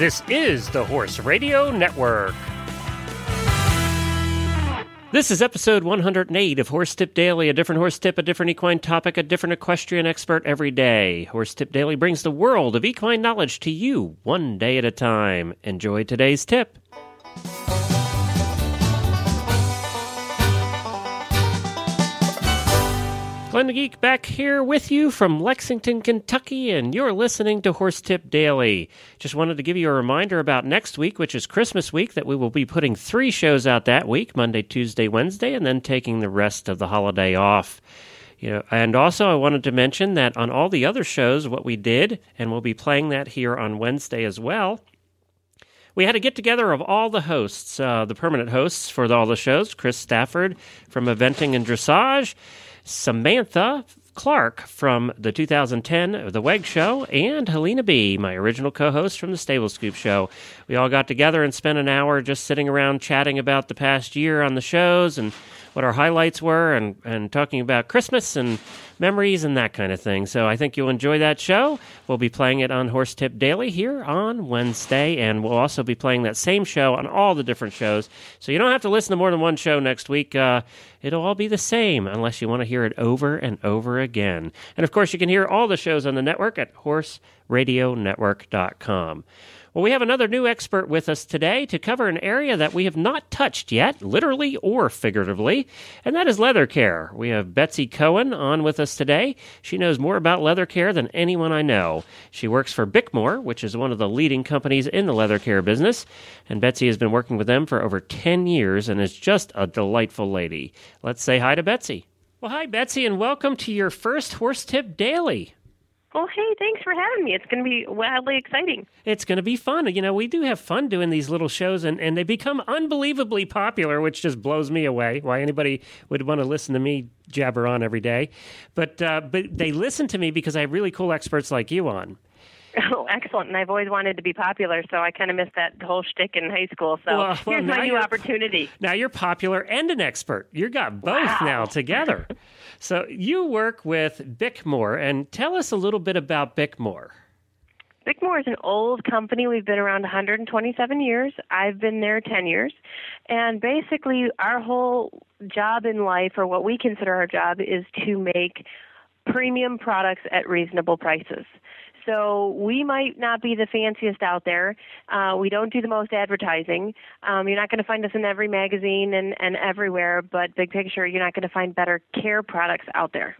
This is the Horse Radio Network. This is episode 108 of Horse Tip Daily, a different horse tip, a different equine topic, a different equestrian expert every day. Horse Tip Daily brings the world of equine knowledge to you one day at a time. Enjoy today's tip. Glenn the Geek back here with you from Lexington, Kentucky, and you're listening to Horse Tip Daily. Just wanted to give you a reminder about next week, which is Christmas week, that we will be putting three shows out that week Monday, Tuesday, Wednesday, and then taking the rest of the holiday off. You know, and also I wanted to mention that on all the other shows, what we did, and we'll be playing that here on Wednesday as well. We had a get together of all the hosts, uh, the permanent hosts for all the shows Chris Stafford from Eventing and Dressage. Samantha Clark from the 2010 The Weg Show, and Helena B., my original co host from the Stable Scoop Show. We all got together and spent an hour just sitting around chatting about the past year on the shows and what our highlights were and, and talking about Christmas and memories and that kind of thing. So I think you'll enjoy that show. We'll be playing it on Horse Tip Daily here on Wednesday, and we'll also be playing that same show on all the different shows. So you don't have to listen to more than one show next week. Uh, it'll all be the same unless you want to hear it over and over again. And of course, you can hear all the shows on the network at horseradionetwork.com. Well, we have another new expert with us today to cover an area that we have not touched yet, literally or figuratively, and that is leather care. We have Betsy Cohen on with us today. She knows more about leather care than anyone I know. She works for Bickmore, which is one of the leading companies in the leather care business, and Betsy has been working with them for over 10 years and is just a delightful lady. Let's say hi to Betsy. Well, hi, Betsy, and welcome to your first Horse Tip Daily. Well, hey, thanks for having me. It's going to be wildly exciting. It's going to be fun. You know, we do have fun doing these little shows, and, and they become unbelievably popular, which just blows me away. Why anybody would want to listen to me jabber on every day. But, uh, but they listen to me because I have really cool experts like you on. Oh, excellent! And I've always wanted to be popular, so I kind of missed that whole shtick in high school. So Well, well, here's my new opportunity. Now you're popular and an expert. You got both Wow. now together. so you work with Bickmore, and tell us a little bit about Bickmore. Bickmore is an old company. We've been around 127 years. I've been there 10 years. And basically, our whole job in life, or what we consider our job, is to make premium products at reasonable prices. So we might not be the fanciest out there. Uh, we don't do the most advertising. Um, you're not going to find us in every magazine and, and everywhere, but big picture, you're not going to find better care products out there.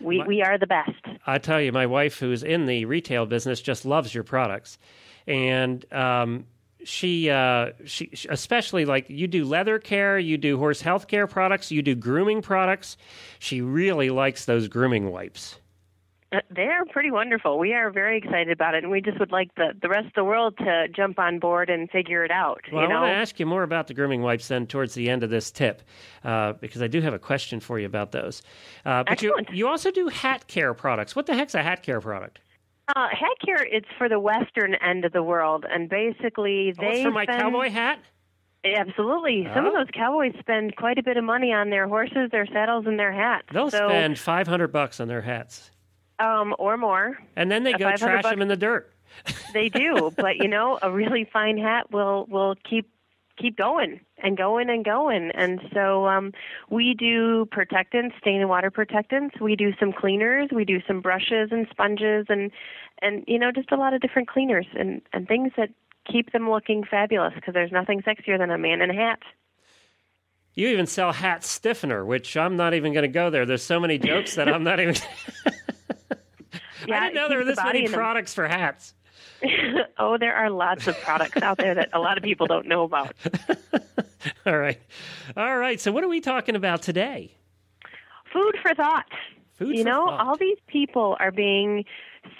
We, My- we are the best. I tell you, my wife, who's in the retail business, just loves your products, and um, she, uh, she, she- especially like you do leather care, you do horse health care products, you do grooming products. She really likes those grooming wipes. Uh, They're pretty wonderful. We are very excited about it, and we just would like the, the rest of the world to jump on board and figure it out. Well, I know, want to ask you more about the grooming wipes then towards the end of this tip, uh, because I do have a question for you about those. Uh, but you, Excellent. you also do hat care products. What the heck's a hat care product? uh, hat care it's for the western end of the world, and basically they. Oh, it's they for my spend, cowboy hat. Absolutely, some of Oh. those cowboys spend quite a bit of money on their horses, their saddles, and their hats. They'll so, spend five hundred bucks on their hats, um, or more. and then they go 500 trash bucks- them in the dirt. They do, but you know, a really fine hat will will keep keep going and going and going. And so um, we do protectants, stain and water protectants. We do some cleaners. We do some brushes and sponges and and you know just a lot of different cleaners and and things that keep them looking fabulous because there's nothing sexier than a man in a hat. You even sell hat stiffener, which I'm not even going to go there. There's so many jokes that I'm not even. Yeah, I didn't know there were this the many in them. products for hats. oh, there are lots of products out there that a lot of people don't know about. All right, all right. So what are we talking about today? Food for thought. Food you for know, thought. all these people are being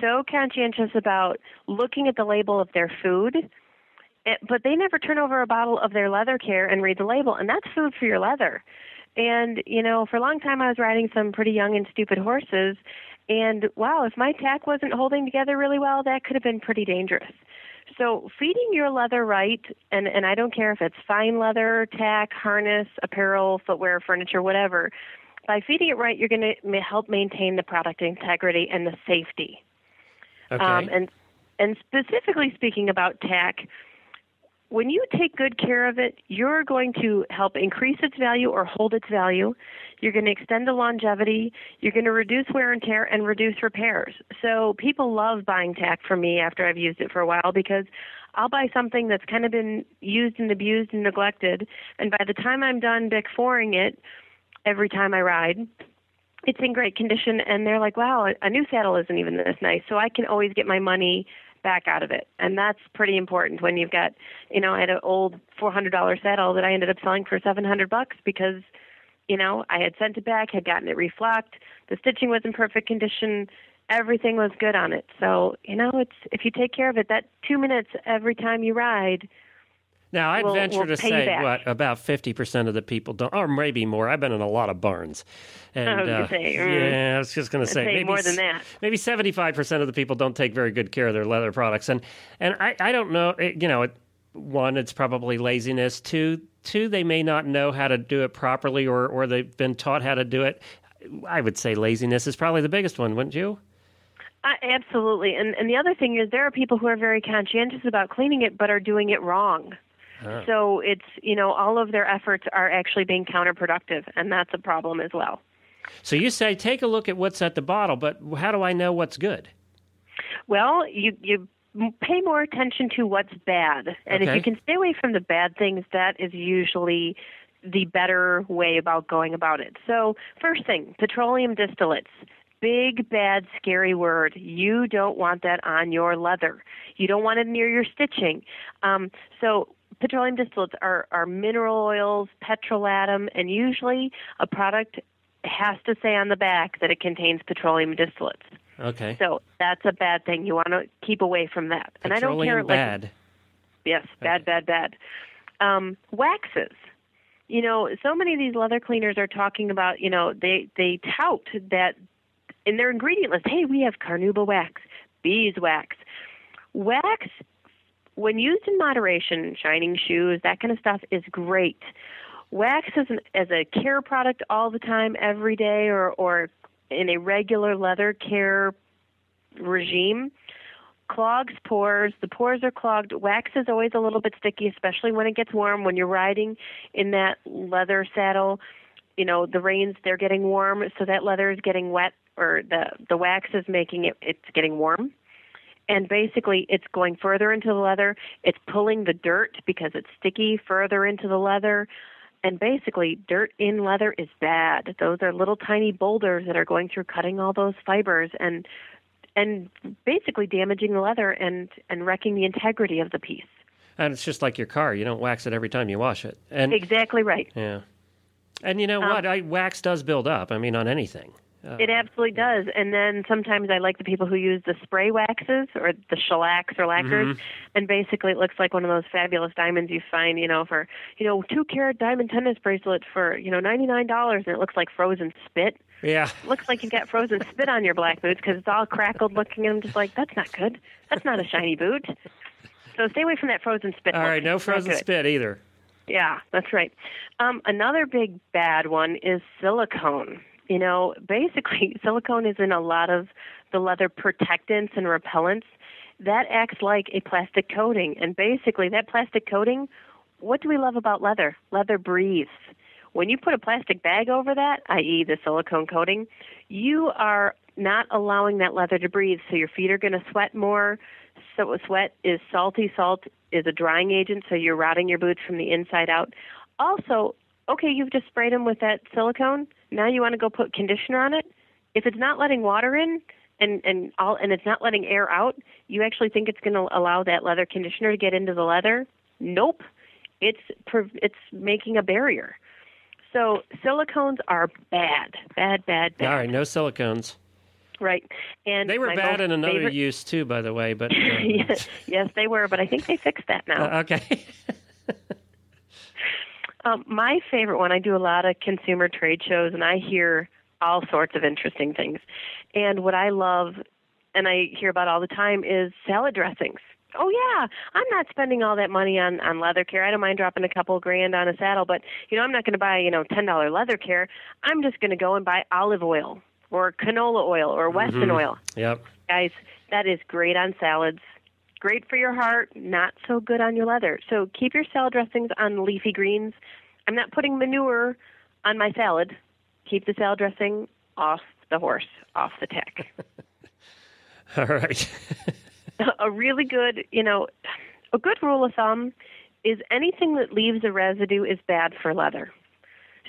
so conscientious about looking at the label of their food, eh, but they never turn over a bottle of their leather care and read the label, and that's food for your leather. And you know, for a long time, I was riding some pretty young and stupid horses, and wow, if my tack wasn't holding together really well, that could have been pretty dangerous. So feeding your leather right, and and I don't care if it's fine leather, tack, harness, apparel, footwear, furniture, whatever. By feeding it right, you're going to help maintain the product integrity and the safety. Okay. Um, and And specifically speaking about tack, when you take good care of it, you're going to help increase its value or hold its value. You're going to extend the longevity. You're going to reduce wear and tear and reduce repairs. So people love buying tack from me after I've used it for a while because I'll buy something that's kind of been used and abused and neglected, and by the time I'm done Bic fouring it, every time I ride, it's in great condition. And they're like, "Wow, a new saddle isn't even this nice." So I can always get my money back out of it, and that's pretty important when you've got, you know, I had an old four hundred dollar saddle that I ended up selling for seven hundred bucks because you know, I had sent it back, had gotten it reflocked. The stitching was in perfect condition everything was good on it. So, you know, it's if you take care of it, that two minutes every time you ride. Now, I'd will, venture will to say what about fifty percent of the people don't, or maybe more. I've been in a lot of barns, and I uh, say, mm, yeah, I was just going to say, say maybe more than that. Maybe seventy-five percent of the people don't take very good care of their leather products, and and I, I don't know, it, you know, it, one, it's probably laziness. Two, two, they may not know how to do it properly, or or they've been taught how to do it. I would say laziness is probably the biggest one, wouldn't you? Uh, absolutely. And and the other thing is there are people who are very conscientious about cleaning it but are doing it wrong. Ah. So it's, you know, all of their efforts are actually being counterproductive and that's a problem as well. So you say take a look at what's at the bottle, but how do I know what's good? Well, you you pay more attention to what's bad. And Okay. if you can stay away from the bad things, that is usually the better way about going about it. So, first thing, petroleum distillates. Big, bad, scary word. You don't want that on your leather. You don't want it near your stitching. Um, so, petroleum distillates are, are mineral oils, petrolatum, and usually a product has to say on the back that it contains petroleum distillates. Okay. So that's a bad thing. You want to keep away from that. And I don't Petroleum care. Like, bad. yes, bad, bad, bad. Um, waxes. You know, so many of these leather cleaners are talking about. You know, they they tout that in their ingredient list. Hey, we have carnauba wax, beeswax, wax. When used in moderation, shining shoes, that kind of stuff is great. Wax as, an, as a care product all the time, every day, or, or in a regular leather care regime clogs pores. The pores are clogged. Wax is always a little bit sticky, especially when it gets warm. When you're riding in that leather saddle, you know the reins they're getting warm, so that leather is getting wet, or the the wax is making it it's getting warm. And basically, it's going further into the leather. It's pulling the dirt because it's sticky further into the leather. And basically, dirt in leather is bad. Those are little tiny boulders that are going through, cutting all those fibers, and and basically damaging the leather and and wrecking the integrity of the piece. And it's just like your car; you don't wax it every time you wash it. And Exactly right. yeah, and you know Um, what? I, wax does build up. I mean, on anything. Uh, It absolutely does. And then sometimes I like the people who use the spray waxes or the shellacs or lacquers. And basically it looks like one of those fabulous diamonds you find, you know, for, you know, two carat diamond tennis bracelet for, you know, $99 and it looks like frozen spit. yeah. looks like you got frozen spit on your black boots because it's all crackled looking and I'm just like, that's not good. That's not a shiny boot. So stay away from that frozen spit. All look. right, no frozen spit either. Yeah, that's right. Um, another big bad one is silicone. You know, basically, silicone is in a lot of the leather protectants and repellents. That acts like a plastic coating. And basically, that plastic coating, what do we love about leather? Leather breathes. When you put a plastic bag over that, i.e., the silicone coating, you are not allowing that leather to breathe. So your feet are going to sweat more. So sweat is salty. Salt is a drying agent, so you're rotting your boots from the inside out. Also, okay, you've just sprayed them with that silicone. Now you want to go put conditioner on it. If it's not letting water in and and all and it's not letting air out, you actually think it's going to allow that leather conditioner to get into the leather? Nope. It's it's making a barrier. So silicones are bad, bad, bad, bad. All right, no silicones. Right. And They were bad in another favorite- use too, by the way. But uh, yes, yes, they were, but I think they fixed that now. uh, okay. Um, my favorite one, I do a lot of consumer trade shows and I hear all sorts of interesting things. And what I love and I hear about all the time is salad dressings. Oh yeah, I'm not spending all that money on on leather care. I don't mind dropping a couple grand on a saddle, but you know, I'm not going to buy, you know, $10 leather care. I'm just going to go and buy olive oil or canola oil or Wesson Mhm. oil. Yep. Guys, that is great on salads. Great for your heart, not so good on your leather. So keep your salad dressings on leafy greens. I'm not putting manure on my salad. Keep the salad dressing off the horse, off the tack. All right. a really good, you know, a good rule of thumb is anything that leaves a residue is bad for leather.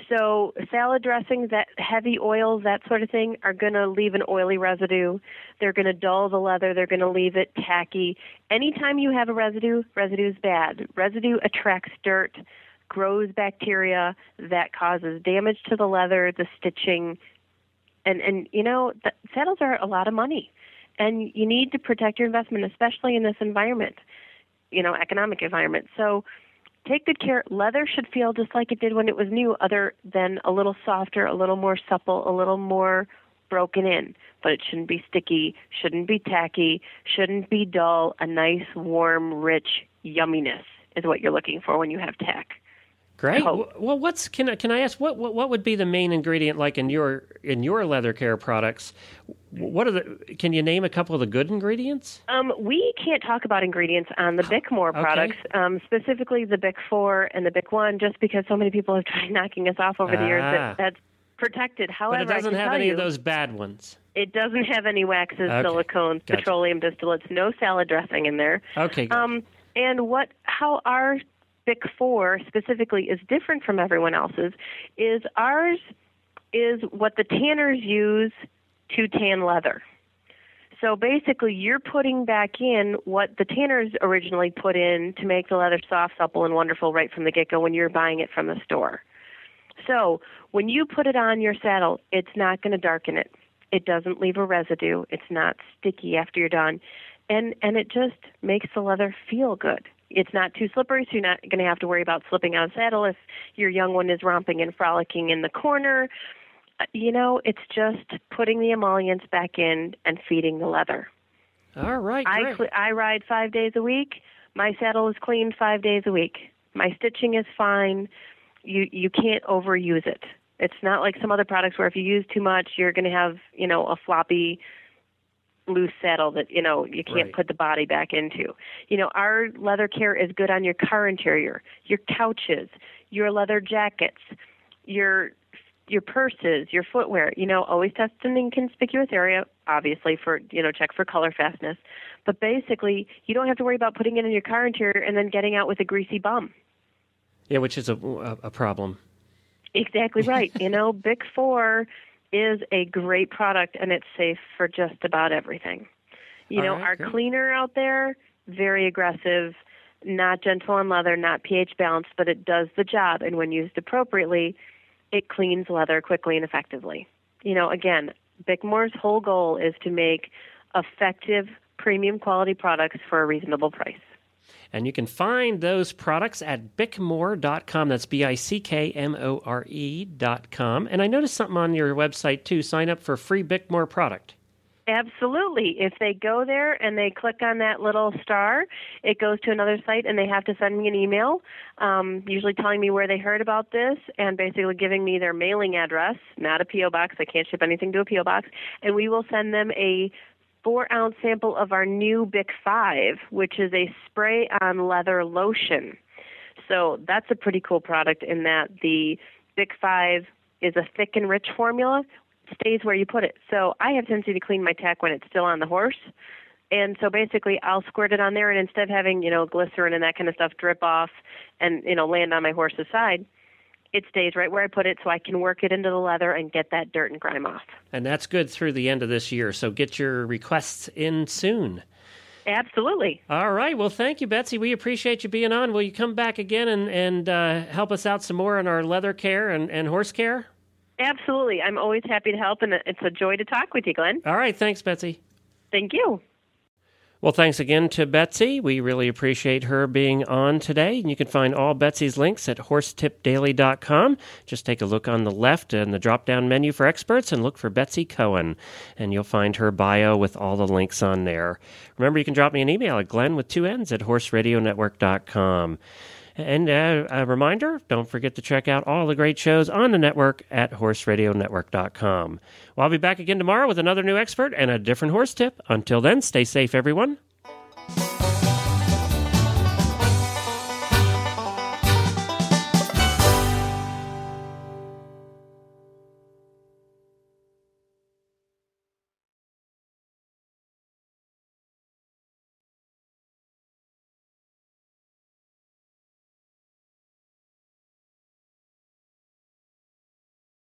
So salad dressings, that heavy oils, that sort of thing, are going to leave an oily residue. They're going to dull the leather. They're going to leave it tacky. Anytime you have a residue, residue is bad. Residue attracts dirt, grows bacteria that causes damage to the leather, the stitching, and and you know the, saddles are a lot of money, and you need to protect your investment, especially in this environment, you know, economic environment. So take good care. Leather should feel just like it did when it was new, other than a little softer, a little more supple, a little more broken in. But it shouldn't be sticky, shouldn't be tacky, shouldn't be dull. A nice, warm, rich yumminess is what you're looking for when you have tack. Great. Well, what's can I, can I ask what, what what would be the main ingredient like in your in your leather care products? What are the? Can you name a couple of the good ingredients? Um, we can't talk about ingredients on the Bickmore products, um, specifically the Bick Four and the Bick One, just because so many people have tried knocking us off over the years. Ah. That that's protected. However, But it doesn't have any you, of those bad ones. It doesn't have any waxes, Okay. silicones, Gotcha. petroleum distillates, no salad dressing in there. Okay. Um, and what how our Bick Four specifically is different from everyone else's is ours is what the tanners use to tan leather. So basically, you're putting back in what the tanners originally put in to make the leather soft, supple, and wonderful right from the get go when you're buying it from the store. So when you put it on your saddle, it's not going to darken it. It doesn't leave a residue. It's not sticky after you're done, and and it just makes the leather feel good. It's not too slippery, so you're not going to have to worry about slipping out of saddle if your young one is romping and frolicking in the corner. Uh, You know, it's just putting the emollients back in and feeding the leather. All right. I cl- I ride five days a week. My saddle is cleaned five days a week. My stitching is fine. You you can't overuse it. It's not like some other products where if you use too much, you're going to have you know a floppy, loose saddle that you know you can't Right. put the body back into. You know our leather care is good on your car interior, your couches, your leather jackets, your your purses, your footwear. You know, always test an inconspicuous area, obviously for you know check for color fastness. But basically, you don't have to worry about putting it in your car interior and then getting out with a greasy bum. yeah, which is a, a, a problem. Exactly right. you know, Bick Four is a great product and it's safe for just about everything. You All know, right, our good. cleaner out there, very aggressive, not gentle on leather, not pH balanced, but it does the job. And when used appropriately, it cleans leather quickly and effectively. You know, again, Bickmore's whole goal is to make effective premium quality products for a reasonable price. And you can find those products at bickmore.com. That's B I C K M O R E.com. And I noticed something on your website too. Sign up for free Bickmore product. Absolutely. If they go there and they click on that little star, it goes to another site and they have to send me an email, um, usually telling me where they heard about this and basically giving me their mailing address, not a P.O. box. I can't ship anything to a P.O. box. And we will send them a four ounce sample of our new Bick 5, which is a spray on leather lotion. So that's a pretty cool product in that the Bick 5 is a thick and rich formula, stays where you put it. So I have tendency to clean my tack when it's still on the horse. And so basically I'll squirt it on there and instead of having, you know, glycerin and that kind of stuff drip off and, you know, land on my horse's side, it stays right where I put it so I can work it into the leather and get that dirt and grime off. And that's good through the end of this year. So get your requests in soon. Absolutely. All right. Well, thank you, Betsy. We appreciate you being on. Will you come back again and, and uh, help us out some more on our leather care and, and horse care? Absolutely. I'm always happy to help and it's a joy to talk with you, Glenn. All right. Thanks, Betsy. Thank you. Well, thanks again to Betsy. We really appreciate her being on today. And you can find all Betsy's links at horsetipdaily.com. Just take a look on the left in the drop down menu for experts and look for Betsy Cohen. And you'll find her bio with all the links on there. Remember, you can drop me an email at glenn with two N's at horseradionetwork.com. And uh, a reminder don't forget to check out all the great shows on the network at horseradionetwork.com. Well, I'll be back again tomorrow with another new expert and a different horse tip. Until then, stay safe, everyone.